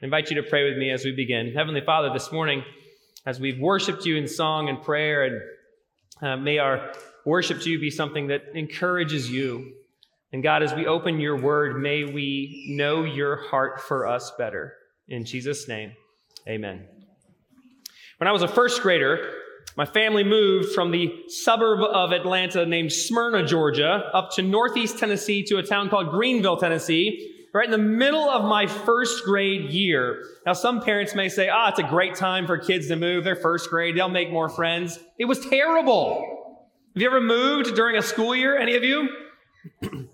I invite you to pray with me as we begin. Heavenly Father, this morning, as we've worshiped you in song and prayer, and uh, may our worship to you be something that encourages you. And God, as we open your word, may we know your heart for us better. In Jesus' name, amen. When I was a first grader, my family moved from the suburb of Atlanta named Smyrna, Georgia, up to northeast Tennessee to a town called Greeneville, Tennessee, right in the middle of my first grade year. Now, some parents may say, ah, it's a great time for kids to move. They're first grade. They'll make more friends. It was terrible. Have you ever moved during a school year? Any of you?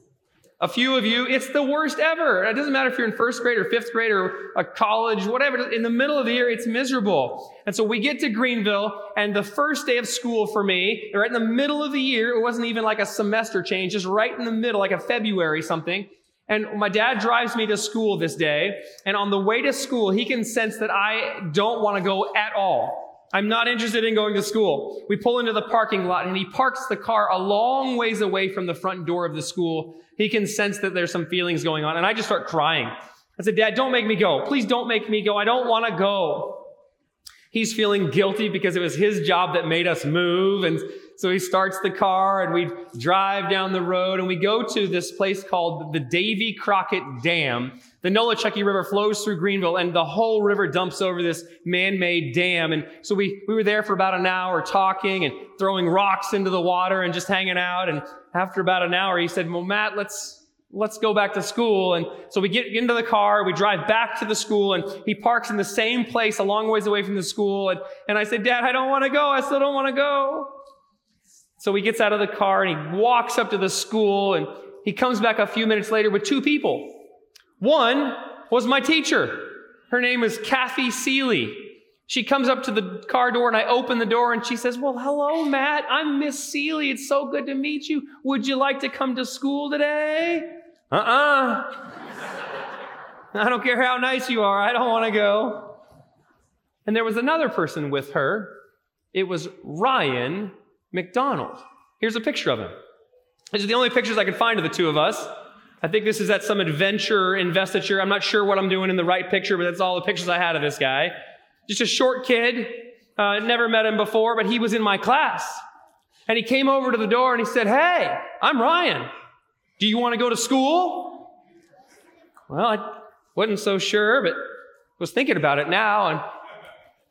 a few of you, it's the worst ever. It doesn't matter if you're in first grade or fifth grade or a college, whatever. In the middle of the year, it's miserable. And so we get to Greeneville, and the first day of school for me, right in the middle of the year, it wasn't even like a semester change, just right in the middle, like a February something. And my dad drives me to school this day, and on the way to school, he can sense that I don't want to go at all. I'm not interested in going to school. We pull into the parking lot, and he parks the car a long ways away from the front door of the school. He can sense that there's some feelings going on, and I just start crying. I said, Dad, don't make me go. Please don't make me go. I don't want to go. He's feeling guilty because it was his job that made us move, and so he starts the car and we drive down the road and we go to this place called the Davy Crockett Dam. The Nolichucky River flows through Greeneville and the whole river dumps over this man-made dam. And so we, we were there for about an hour talking and throwing rocks into the water and just hanging out. And after about an hour, he said, well, Matt, let's, let's go back to school. And so we get into the car, we drive back to the school, and he parks in the same place a long ways away from the school. And, and I said, Dad, I don't want to go. I still don't want to go. So he gets out of the car and he walks up to the school and he comes back a few minutes later with two people. One was my teacher. Her name is Kathy Seeley. She comes up to the car door and I open the door and she says, Well, hello, Matt. I'm Miss Seeley. It's so good to meet you. Would you like to come to school today? Uh uh-uh. uh I don't care how nice you are. I don't want to go. And there was another person with her. It was Ryan McDonald. Here's a picture of him. These are the only pictures I could find of the two of us. I think this is at some adventure investiture. I'm not sure what I'm doing in the right picture, but that's all the pictures I had of this guy. Just a short kid. Uh, never met him before, but he was in my class. And he came over to the door and he said, Hey, I'm Ryan. Do you want to go to school? Well, I wasn't so sure, but was thinking about it now. And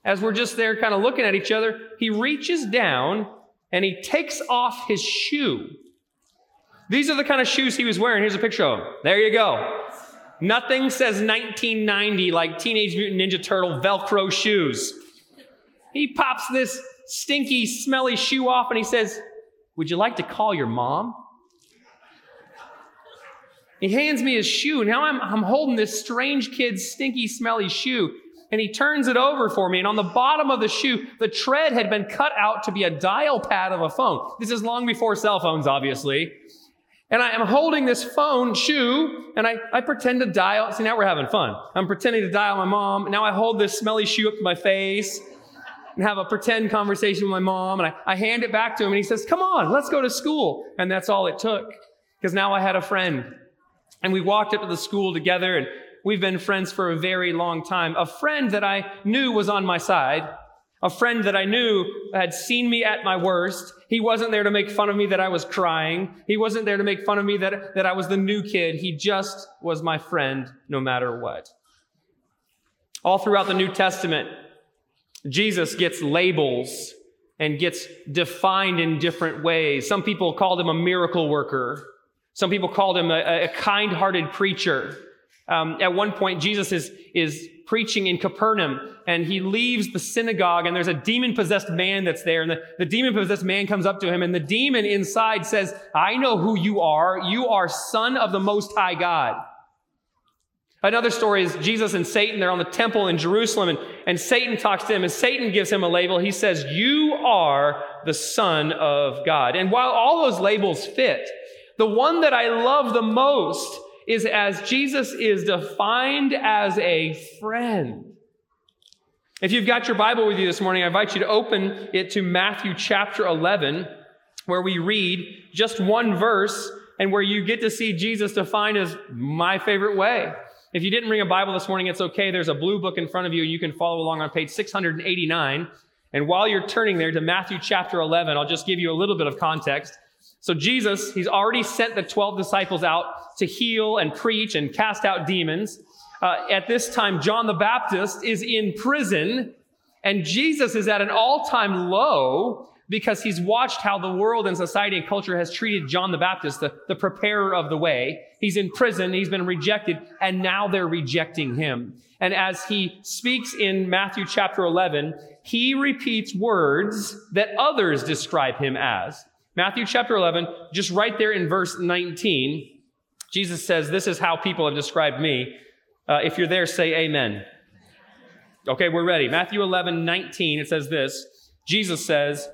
as we're just there kind of looking at each other, he reaches down and he takes off his shoe. These are the kind of shoes he was wearing. Here's a picture of them. There you go. Nothing says 1990 like Teenage Mutant Ninja Turtle Velcro shoes. He pops this stinky, smelly shoe off and he says, Would you like to call your mom? He hands me his shoe. Now I'm, I'm holding this strange kid's stinky, smelly shoe and he turns it over for me. And on the bottom of the shoe, the tread had been cut out to be a dial pad of a phone. This is long before cell phones, obviously. And I am holding this phone shoe and I, I pretend to dial. See, now we're having fun. I'm pretending to dial my mom. Now I hold this smelly shoe up to my face and have a pretend conversation with my mom. And I, I hand it back to him and he says, Come on, let's go to school. And that's all it took because now I had a friend. And we walked up to the school together and We've been friends for a very long time. A friend that I knew was on my side. A friend that I knew had seen me at my worst. He wasn't there to make fun of me that I was crying. He wasn't there to make fun of me that, that I was the new kid. He just was my friend no matter what. All throughout the New Testament, Jesus gets labels and gets defined in different ways. Some people called him a miracle worker. Some people called him a, a kind hearted preacher. Um, at one point, Jesus is, is preaching in Capernaum and he leaves the synagogue and there's a demon possessed man that's there. And the, the demon possessed man comes up to him and the demon inside says, I know who you are. You are son of the most high God. Another story is Jesus and Satan. They're on the temple in Jerusalem and, and Satan talks to him and Satan gives him a label. He says, you are the son of God. And while all those labels fit, the one that I love the most is as Jesus is defined as a friend. If you've got your Bible with you this morning, I invite you to open it to Matthew chapter 11, where we read just one verse and where you get to see Jesus defined as my favorite way. If you didn't bring a Bible this morning, it's okay. There's a blue book in front of you. and You can follow along on page 689. And while you're turning there to Matthew chapter 11, I'll just give you a little bit of context. So Jesus, he's already sent the 12 disciples out to heal and preach and cast out demons. Uh, at this time, John the Baptist is in prison and Jesus is at an all-time low because he's watched how the world and society and culture has treated John the Baptist, the, the preparer of the way. He's in prison, he's been rejected, and now they're rejecting him. And as he speaks in Matthew chapter 11, he repeats words that others describe him as. Matthew chapter 11, just right there in verse 19, Jesus says, This is how people have described me. Uh, if you're there, say amen. Okay, we're ready. Matthew 11, 19, it says this Jesus says,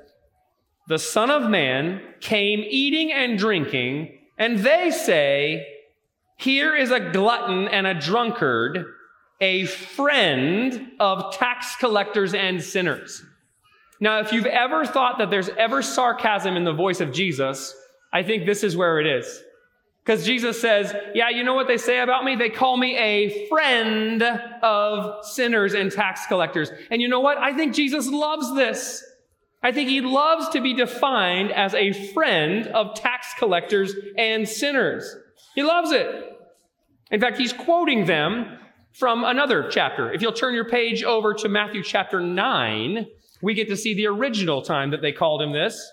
The Son of Man came eating and drinking, and they say, Here is a glutton and a drunkard, a friend of tax collectors and sinners. Now, if you've ever thought that there's ever sarcasm in the voice of Jesus, I think this is where it is. Because Jesus says, Yeah, you know what they say about me? They call me a friend of sinners and tax collectors. And you know what? I think Jesus loves this. I think he loves to be defined as a friend of tax collectors and sinners. He loves it. In fact, he's quoting them from another chapter. If you'll turn your page over to Matthew chapter 9, we get to see the original time that they called him this.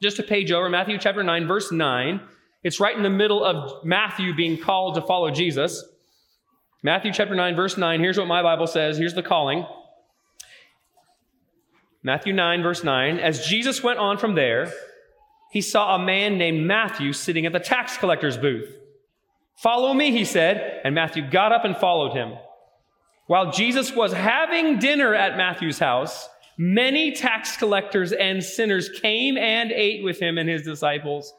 Just a page over, Matthew chapter 9, verse 9. It's right in the middle of Matthew being called to follow Jesus. Matthew chapter 9, verse 9. Here's what my Bible says. Here's the calling. Matthew 9, verse 9. As Jesus went on from there, he saw a man named Matthew sitting at the tax collector's booth. Follow me, he said, and Matthew got up and followed him. While Jesus was having dinner at Matthew's house, many tax collectors and sinners came and ate with him and his disciples.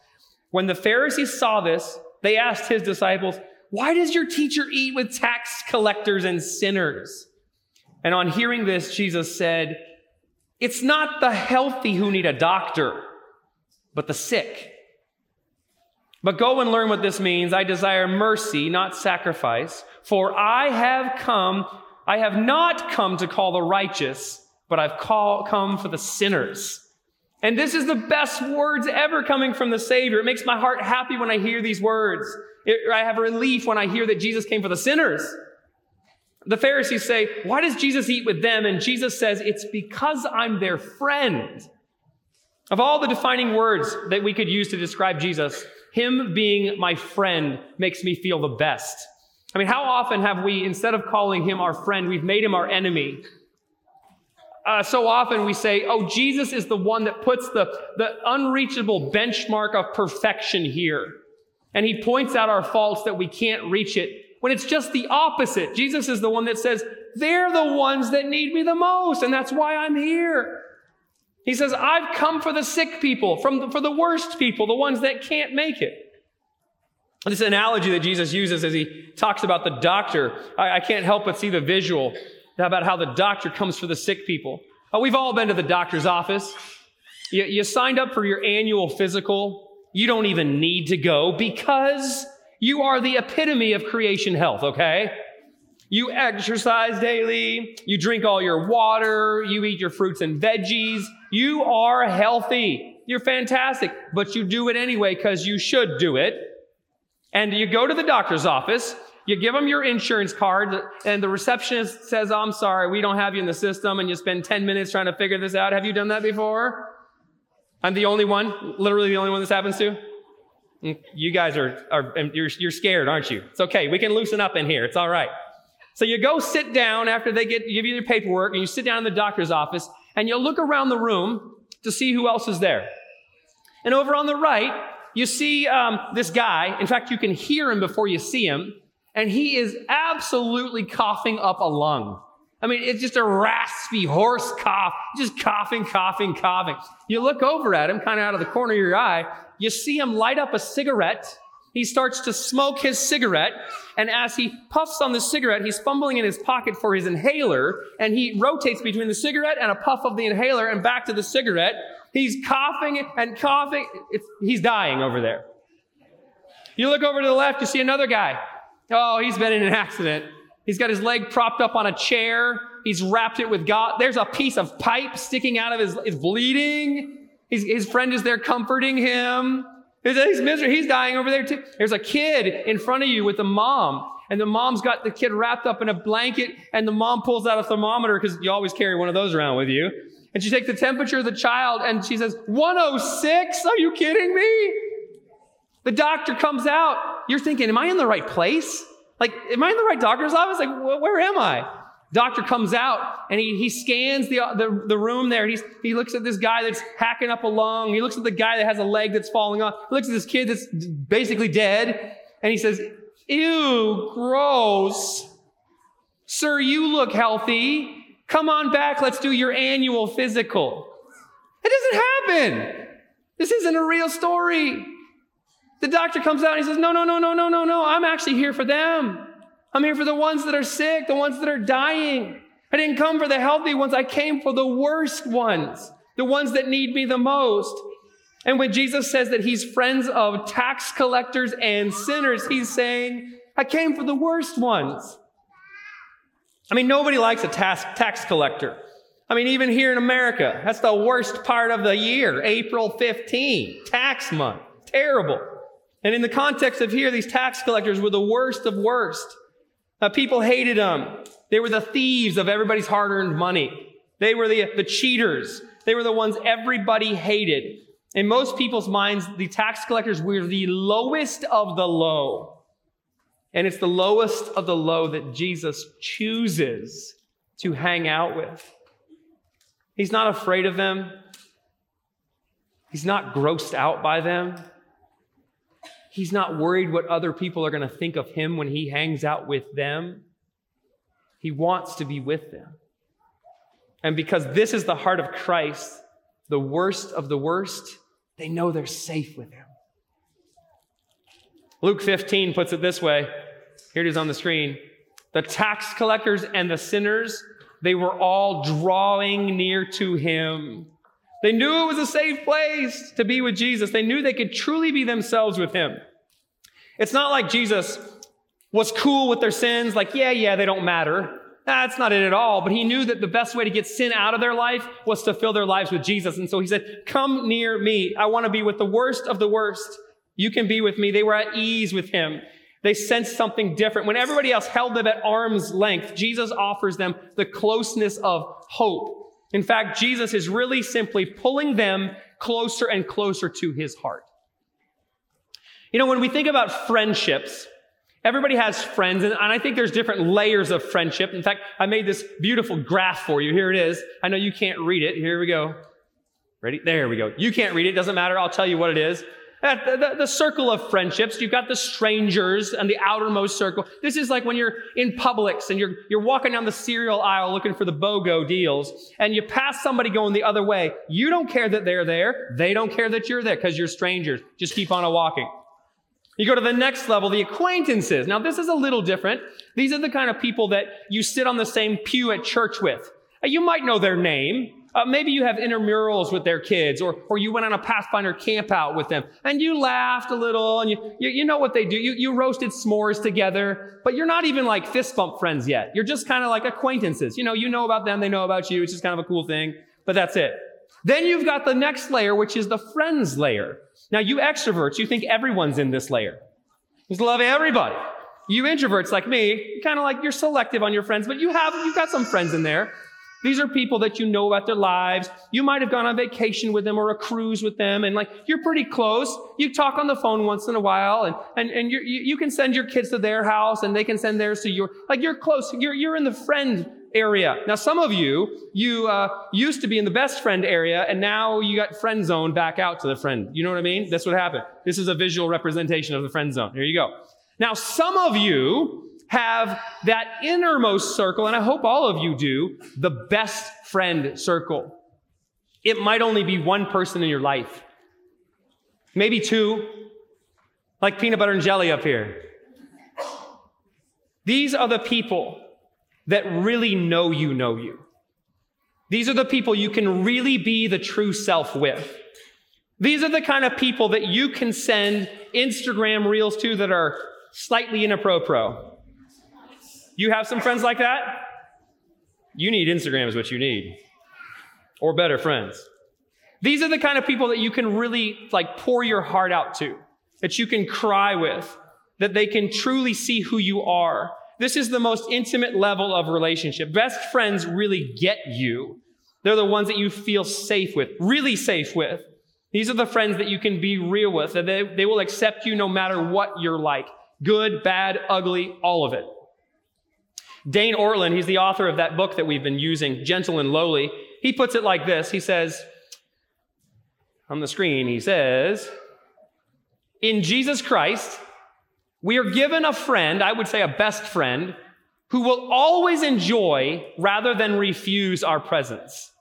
When the Pharisees saw this, they asked his disciples, Why does your teacher eat with tax collectors and sinners? And on hearing this, Jesus said, It's not the healthy who need a doctor, but the sick. But go and learn what this means. I desire mercy, not sacrifice, for I have come, I have not come to call the righteous, but I've call, come for the sinners. And this is the best words ever coming from the Savior. It makes my heart happy when I hear these words. It, I have relief when I hear that Jesus came for the sinners. The Pharisees say, Why does Jesus eat with them? And Jesus says, It's because I'm their friend. Of all the defining words that we could use to describe Jesus, him being my friend makes me feel the best. I mean, how often have we, instead of calling him our friend, we've made him our enemy? Uh, so often we say, oh, Jesus is the one that puts the, the unreachable benchmark of perfection here. And he points out our faults that we can't reach it. When it's just the opposite. Jesus is the one that says, they're the ones that need me the most, and that's why I'm here. He says, I've come for the sick people, from the, for the worst people, the ones that can't make it. This analogy that Jesus uses as he talks about the doctor, I, I can't help but see the visual about how the doctor comes for the sick people. Oh, we've all been to the doctor's office. You, you signed up for your annual physical. You don't even need to go because you are the epitome of creation health, okay? You exercise daily. You drink all your water. You eat your fruits and veggies. You are healthy. You're fantastic, but you do it anyway because you should do it. And you go to the doctor's office you give them your insurance card, and the receptionist says, I'm sorry, we don't have you in the system, and you spend 10 minutes trying to figure this out. Have you done that before? I'm the only one, literally the only one this happens to? You guys are, are you're, you're scared, aren't you? It's okay. We can loosen up in here. It's all right. So you go sit down after they get, give you your paperwork, and you sit down in the doctor's office, and you look around the room to see who else is there. And over on the right, you see um, this guy. In fact, you can hear him before you see him and he is absolutely coughing up a lung. I mean, it's just a raspy hoarse cough, just coughing, coughing, coughing. You look over at him, kind of out of the corner of your eye, you see him light up a cigarette. He starts to smoke his cigarette, and as he puffs on the cigarette, he's fumbling in his pocket for his inhaler, and he rotates between the cigarette and a puff of the inhaler and back to the cigarette. He's coughing and coughing. It's, he's dying over there. You look over to the left, you see another guy Oh, he's been in an accident. He's got his leg propped up on a chair. He's wrapped it with God. There's a piece of pipe sticking out of his, is bleeding. His, his friend is there comforting him. He's, he's miserable. He's dying over there too. There's a kid in front of you with a mom, and the mom's got the kid wrapped up in a blanket, and the mom pulls out a thermometer because you always carry one of those around with you. And she takes the temperature of the child, and she says, 106? Are you kidding me? The doctor comes out. You're thinking, am I in the right place? Like, am I in the right doctor's office? Like, wh- where am I? Doctor comes out and he, he scans the, the, the room there. He's, he looks at this guy that's hacking up a lung. He looks at the guy that has a leg that's falling off. He looks at this kid that's basically dead. And he says, Ew, gross. Sir, you look healthy. Come on back. Let's do your annual physical. It doesn't happen. This isn't a real story. The doctor comes out and he says, No, no, no, no, no, no, no. I'm actually here for them. I'm here for the ones that are sick, the ones that are dying. I didn't come for the healthy ones. I came for the worst ones, the ones that need me the most. And when Jesus says that he's friends of tax collectors and sinners, he's saying, I came for the worst ones. I mean, nobody likes a tax, tax collector. I mean, even here in America, that's the worst part of the year, April 15, tax month. Terrible. And in the context of here, these tax collectors were the worst of worst. Uh, people hated them. They were the thieves of everybody's hard earned money. They were the, the cheaters. They were the ones everybody hated. In most people's minds, the tax collectors were the lowest of the low. And it's the lowest of the low that Jesus chooses to hang out with. He's not afraid of them. He's not grossed out by them. He's not worried what other people are going to think of him when he hangs out with them. He wants to be with them. And because this is the heart of Christ, the worst of the worst, they know they're safe with him. Luke 15 puts it this way. Here it is on the screen. The tax collectors and the sinners, they were all drawing near to him. They knew it was a safe place to be with Jesus. They knew they could truly be themselves with him. It's not like Jesus was cool with their sins, like, yeah, yeah, they don't matter. That's not it at all. But he knew that the best way to get sin out of their life was to fill their lives with Jesus. And so he said, Come near me. I want to be with the worst of the worst. You can be with me. They were at ease with him. They sensed something different. When everybody else held them at arm's length, Jesus offers them the closeness of hope. In fact, Jesus is really simply pulling them closer and closer to his heart. You know, when we think about friendships, everybody has friends, and, I think there's different layers of friendship. In fact, I made this beautiful graph for you. Here it is. I know you can't read it. Here we go. Ready? There we go. You can't read it. Doesn't matter. I'll tell you what it is. The, the, the, circle of friendships, you've got the strangers and the outermost circle. This is like when you're in Publix and you're, you're walking down the cereal aisle looking for the BOGO deals and you pass somebody going the other way. You don't care that they're there. They don't care that you're there because you're strangers. Just keep on walking. You go to the next level, the acquaintances. Now, this is a little different. These are the kind of people that you sit on the same pew at church with. You might know their name. Uh, maybe you have intramurals with their kids, or, or you went on a Pathfinder camp out with them, and you laughed a little, and you, you, you know what they do. You, you roasted s'mores together, but you're not even like fist bump friends yet. You're just kind of like acquaintances. You know, you know about them, they know about you. It's just kind of a cool thing, but that's it. Then you've got the next layer, which is the friends layer. Now, you extroverts, you think everyone's in this layer. You just love everybody. You introverts like me, kind of like you're selective on your friends, but you have, you've got some friends in there. These are people that you know about their lives. You might have gone on vacation with them or a cruise with them, and like you're pretty close. You talk on the phone once in a while, and and and you you can send your kids to their house, and they can send theirs to your. Like you're close. You're you're in the friend area. Now, some of you you uh, used to be in the best friend area, and now you got friend zone back out to the friend. You know what I mean? That's what happened. This is a visual representation of the friend zone. Here you go. Now, some of you have that innermost circle, and I hope all of you do, the best friend circle. It might only be one person in your life, maybe two, like peanut butter and jelly up here. These are the people that really know you know you. These are the people you can really be the true self with. These are the kind of people that you can send Instagram reels to that are slightly inappropriate. You have some friends like that? You need Instagram, is what you need, or better friends. These are the kind of people that you can really like pour your heart out to, that you can cry with, that they can truly see who you are. This is the most intimate level of relationship. Best friends really get you. They're the ones that you feel safe with, really safe with. These are the friends that you can be real with, that they, they will accept you no matter what you're like. Good, bad, ugly, all of it. Dane Ortlund, he's the author of that book that we've been using, Gentle and Lowly. He puts it like this. He says, on the screen, he says, In Jesus Christ, we are given a friend, I would say a best friend, who will always enjoy rather than refuse our presence.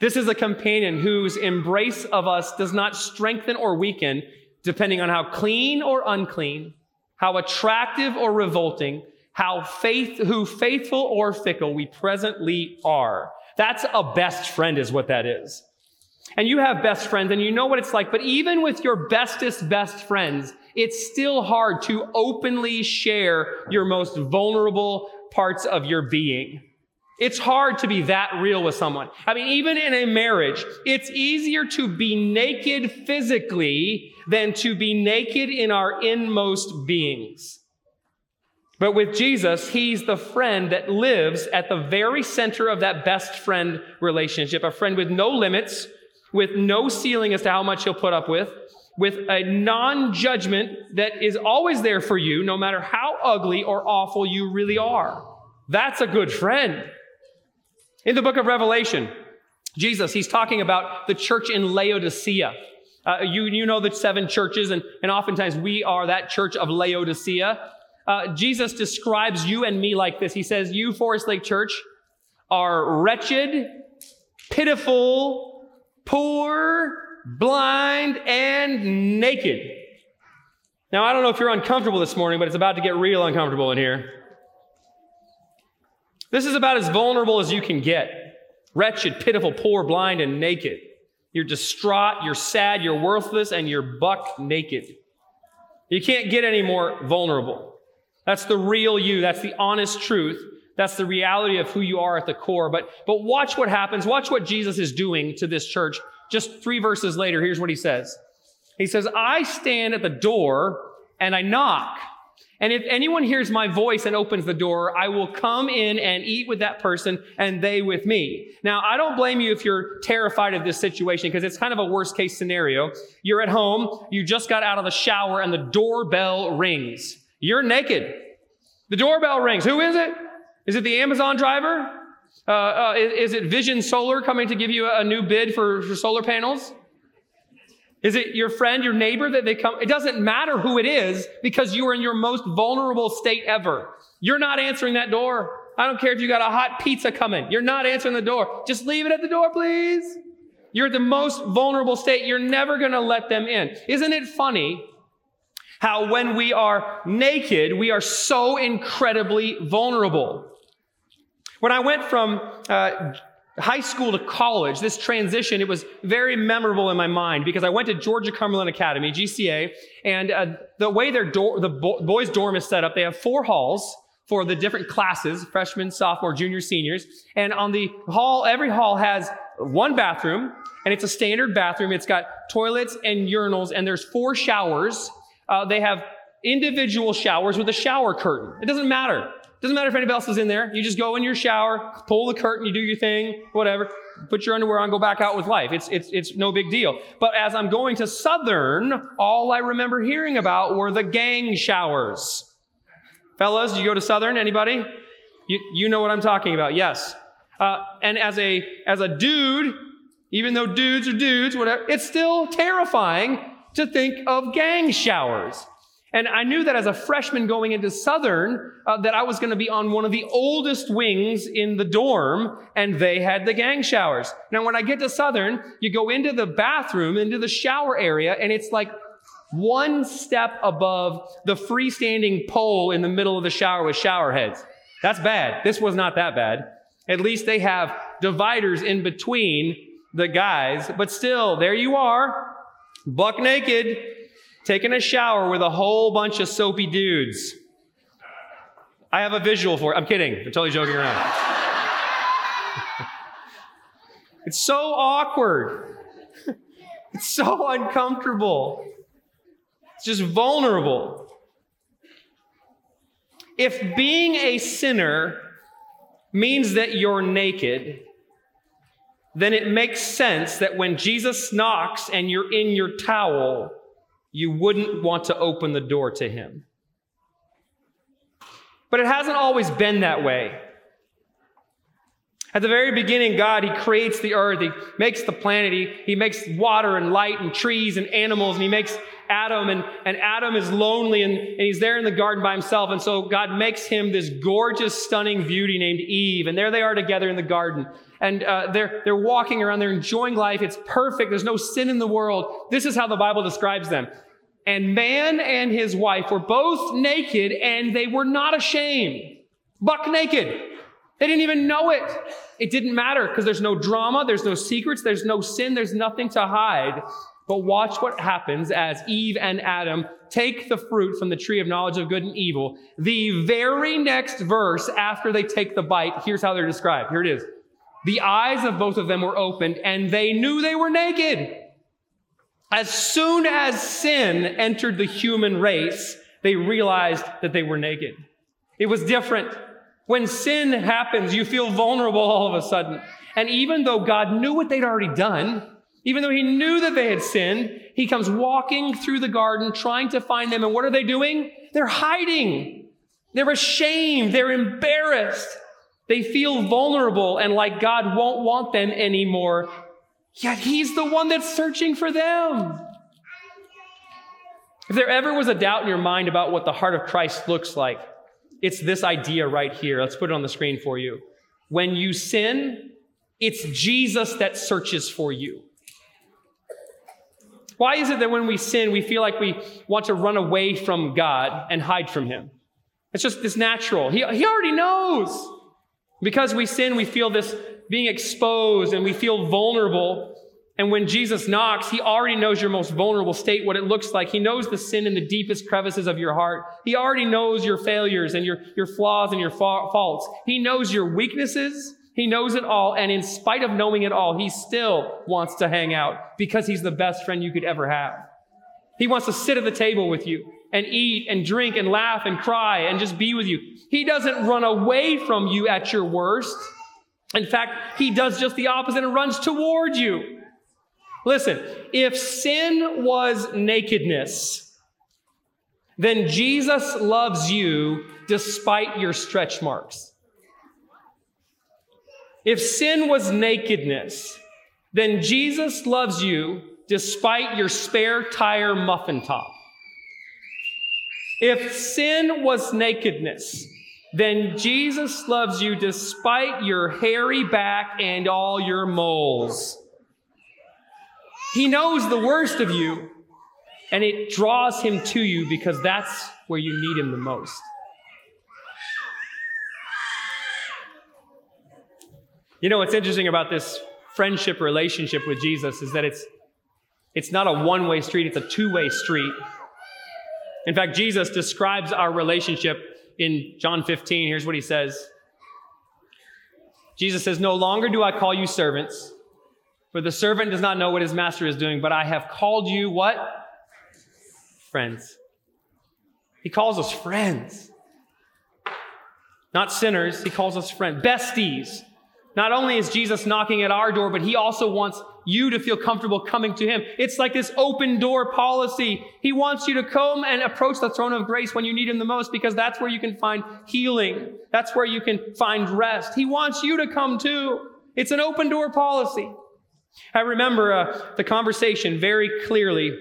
This is a companion whose embrace of us does not strengthen or weaken depending on how clean or unclean, how attractive or revolting, how faith, who faithful or fickle we presently are. That's a best friend is what that is. And you have best friends and you know what it's like, but even with your bestest best friends, it's still hard to openly share your most vulnerable parts of your being. It's hard to be that real with someone. I mean, even in a marriage, it's easier to be naked physically than to be naked in our inmost beings. But with Jesus, he's the friend that lives at the very center of that best friend relationship, a friend with no limits, with no ceiling as to how much he'll put up with, with a non judgment that is always there for you, no matter how ugly or awful you really are. That's a good friend. In the book of Revelation, Jesus, he's talking about the church in Laodicea. Uh, you, you know the seven churches, and, and oftentimes we are that church of Laodicea. Uh, Jesus describes you and me like this. He says, You, Forest Lake Church, are wretched, pitiful, poor, blind, and naked. Now, I don't know if you're uncomfortable this morning, but it's about to get real uncomfortable in here. This is about as vulnerable as you can get wretched, pitiful, poor, blind, and naked. You're distraught, you're sad, you're worthless, and you're buck naked. You can't get any more vulnerable. That's the real you. That's the honest truth. That's the reality of who you are at the core. But, but watch what happens. Watch what Jesus is doing to this church. Just three verses later, here's what he says. He says, I stand at the door and I knock. And if anyone hears my voice and opens the door, I will come in and eat with that person and they with me. Now, I don't blame you if you're terrified of this situation because it's kind of a worst case scenario. You're at home, you just got out of the shower and the doorbell rings. You're naked. The doorbell rings. Who is it? Is it the Amazon driver? Uh, uh, is, is, it Vision Solar coming to give you a, a new bid for, for solar panels? Is it your friend, your neighbor that they come? It doesn't matter who it is because you are in your most vulnerable state ever. You're not answering that door. I don't care if you got a hot pizza coming. You're not answering the door. Just leave it at the door, please. You're at the most vulnerable state. You're never going to let them in. Isn't it funny how when we are naked, we are so incredibly vulnerable? When I went from uh, high school to college, this transition, it was very memorable in my mind because I went to Georgia Cumberland Academy, GCA, and uh, the way their door, the bo- boys' dorm is set up, they have four halls for the different classes, freshmen, sophomore, junior, seniors. And on the hall, every hall has one bathroom, and it's a standard bathroom. It's got toilets and urinals, and there's four showers. Uh, they have individual showers with a shower curtain. It doesn't matter. It Doesn't matter if anybody else is in there. You just go in your shower, pull the curtain, you do your thing, whatever. Put your underwear on, go back out with life. It's, it's, it's no big deal. But as I'm going to Southern, all I remember hearing about were the gang showers. Fellas, you go to Southern? Anybody? You, you know what I'm talking about. Yes. Uh, and as a, as a dude, even though dudes are dudes, whatever, it's still terrifying to think of gang showers. And I knew that as a freshman going into Southern, uh, that I was going to be on one of the oldest wings in the dorm, and they had the gang showers. Now, when I get to Southern, you go into the bathroom, into the shower area, and it's like one step above the freestanding pole in the middle of the shower with shower heads. That's bad. This was not that bad. At least they have dividers in between the guys, but still, there you are, buck naked, taking a shower with a whole bunch of soapy dudes. I have a visual for it. I'm kidding. I'm totally joking around. it's so awkward. It's so uncomfortable. It's just vulnerable. If being a sinner means that you're naked, then it makes sense that when Jesus knocks and you're in your towel, you wouldn't want to open the door to him. But it hasn't always been that way. At the very beginning, God, He creates the earth. He makes the planet. He, he makes water and light and trees and animals. And He makes Adam. And, and Adam is lonely and, and he's there in the garden by himself. And so God makes him this gorgeous, stunning beauty named Eve. And there they are together in the garden. And uh, they're, they're walking around. They're enjoying life. It's perfect. There's no sin in the world. This is how the Bible describes them. And man and his wife were both naked and they were not ashamed. Buck naked. They didn't even know it. It didn't matter because there's no drama, there's no secrets, there's no sin, there's nothing to hide. But watch what happens as Eve and Adam take the fruit from the tree of knowledge of good and evil. The very next verse after they take the bite, here's how they're described. Here it is. The eyes of both of them were opened and they knew they were naked. As soon as sin entered the human race, they realized that they were naked. It was different. When sin happens, you feel vulnerable all of a sudden. And even though God knew what they'd already done, even though he knew that they had sinned, he comes walking through the garden trying to find them. And what are they doing? They're hiding. They're ashamed. They're embarrassed. They feel vulnerable and like God won't want them anymore. Yet he's the one that's searching for them. If there ever was a doubt in your mind about what the heart of Christ looks like, it's this idea right here. Let's put it on the screen for you. When you sin, it's Jesus that searches for you. Why is it that when we sin, we feel like we want to run away from God and hide from Him? It's just this natural. He, he already knows. Because we sin, we feel this being exposed and we feel vulnerable. And when Jesus knocks, he already knows your most vulnerable state, what it looks like. He knows the sin in the deepest crevices of your heart. He already knows your failures and your, your flaws and your fa- faults. He knows your weaknesses. He knows it all. And in spite of knowing it all, he still wants to hang out because he's the best friend you could ever have. He wants to sit at the table with you and eat and drink and laugh and cry and just be with you. He doesn't run away from you at your worst. In fact, he does just the opposite and runs toward you. Listen, if sin was nakedness, then Jesus loves you despite your stretch marks. If sin was nakedness, then Jesus loves you despite your spare tire muffin top. If sin was nakedness, then Jesus loves you despite your hairy back and all your moles. He knows the worst of you, and it draws him to you because that's where you need him the most. You know what's interesting about this friendship relationship with Jesus is that it's it's not a one-way street, it's a two-way street. In fact, Jesus describes our relationship in John 15. Here's what he says. Jesus says, "No longer do I call you servants, for the servant does not know what his master is doing, but I have called you what? Friends. He calls us friends. Not sinners, he calls us friends. Besties. Not only is Jesus knocking at our door, but he also wants you to feel comfortable coming to him. It's like this open door policy. He wants you to come and approach the throne of grace when you need him the most because that's where you can find healing. That's where you can find rest. He wants you to come too. It's an open door policy. I remember uh, the conversation very clearly.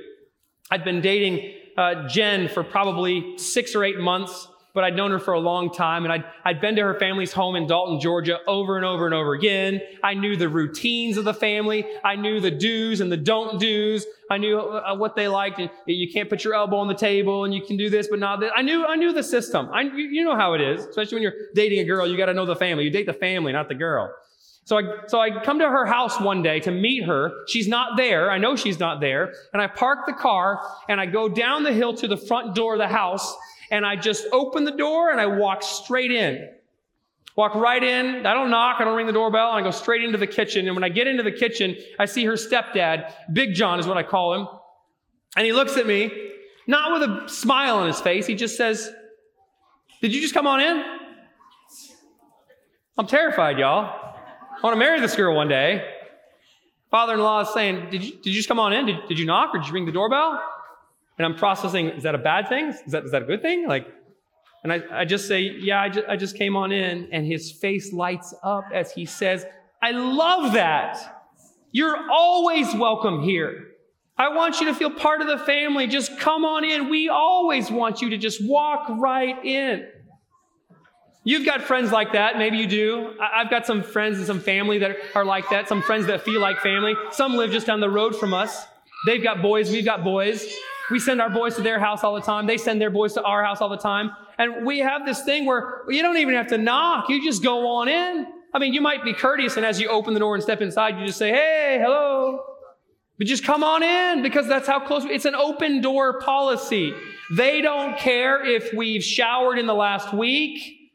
I'd been dating uh, Jen for probably six or eight months, but I'd known her for a long time, and I'd, I'd been to her family's home in Dalton, Georgia over and over and over again. I knew the routines of the family. I knew the do's and the don't do's. I knew uh, what they liked. And you can't put your elbow on the table, and you can do this, but not that. I knew, I knew the system. I, you know how it is, especially when you're dating a girl. You got to know the family. You date the family, not the girl. So I, so I come to her house one day to meet her. She's not there. I know she's not there. And I park the car and I go down the hill to the front door of the house and I just open the door and I walk straight in. Walk right in. I don't knock. I don't ring the doorbell. I go straight into the kitchen. And when I get into the kitchen, I see her stepdad. Big John is what I call him. And he looks at me, not with a smile on his face. He just says, Did you just come on in? I'm terrified, y'all. I want to marry this girl one day. Father in law is saying, did you, did you just come on in? Did, did you knock or did you ring the doorbell? And I'm processing, is that a bad thing? Is that, is that a good thing? Like, and I, I just say, yeah, I just, I just came on in. And his face lights up as he says, I love that. You're always welcome here. I want you to feel part of the family. Just come on in. We always want you to just walk right in. You've got friends like that. Maybe you do. I've got some friends and some family that are like that. Some friends that feel like family. Some live just down the road from us. They've got boys. We've got boys. We send our boys to their house all the time. They send their boys to our house all the time. And we have this thing where you don't even have to knock. You just go on in. I mean, you might be courteous, and as you open the door and step inside, you just say, hey, hello. But just come on in because that's how close. It's an open door policy. They don't care if we've showered in the last week.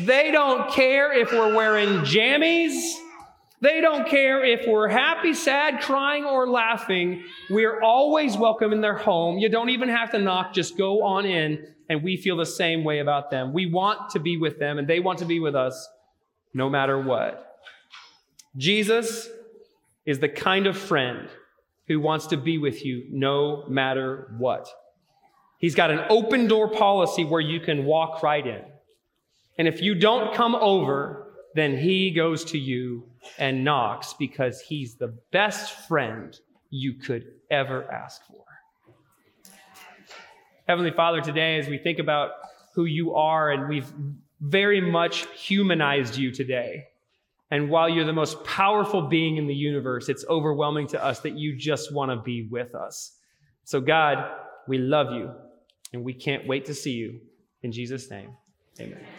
They don't care if we're wearing jammies. They don't care if we're happy, sad, crying, or laughing. We're always welcome in their home. You don't even have to knock, just go on in, and we feel the same way about them. We want to be with them, and they want to be with us no matter what. Jesus is the kind of friend who wants to be with you no matter what. He's got an open door policy where you can walk right in. And if you don't come over, then he goes to you and knocks because he's the best friend you could ever ask for. Heavenly Father, today, as we think about who you are, and we've very much humanized you today. And while you're the most powerful being in the universe, it's overwhelming to us that you just want to be with us. So, God, we love you, and we can't wait to see you. In Jesus' name, amen.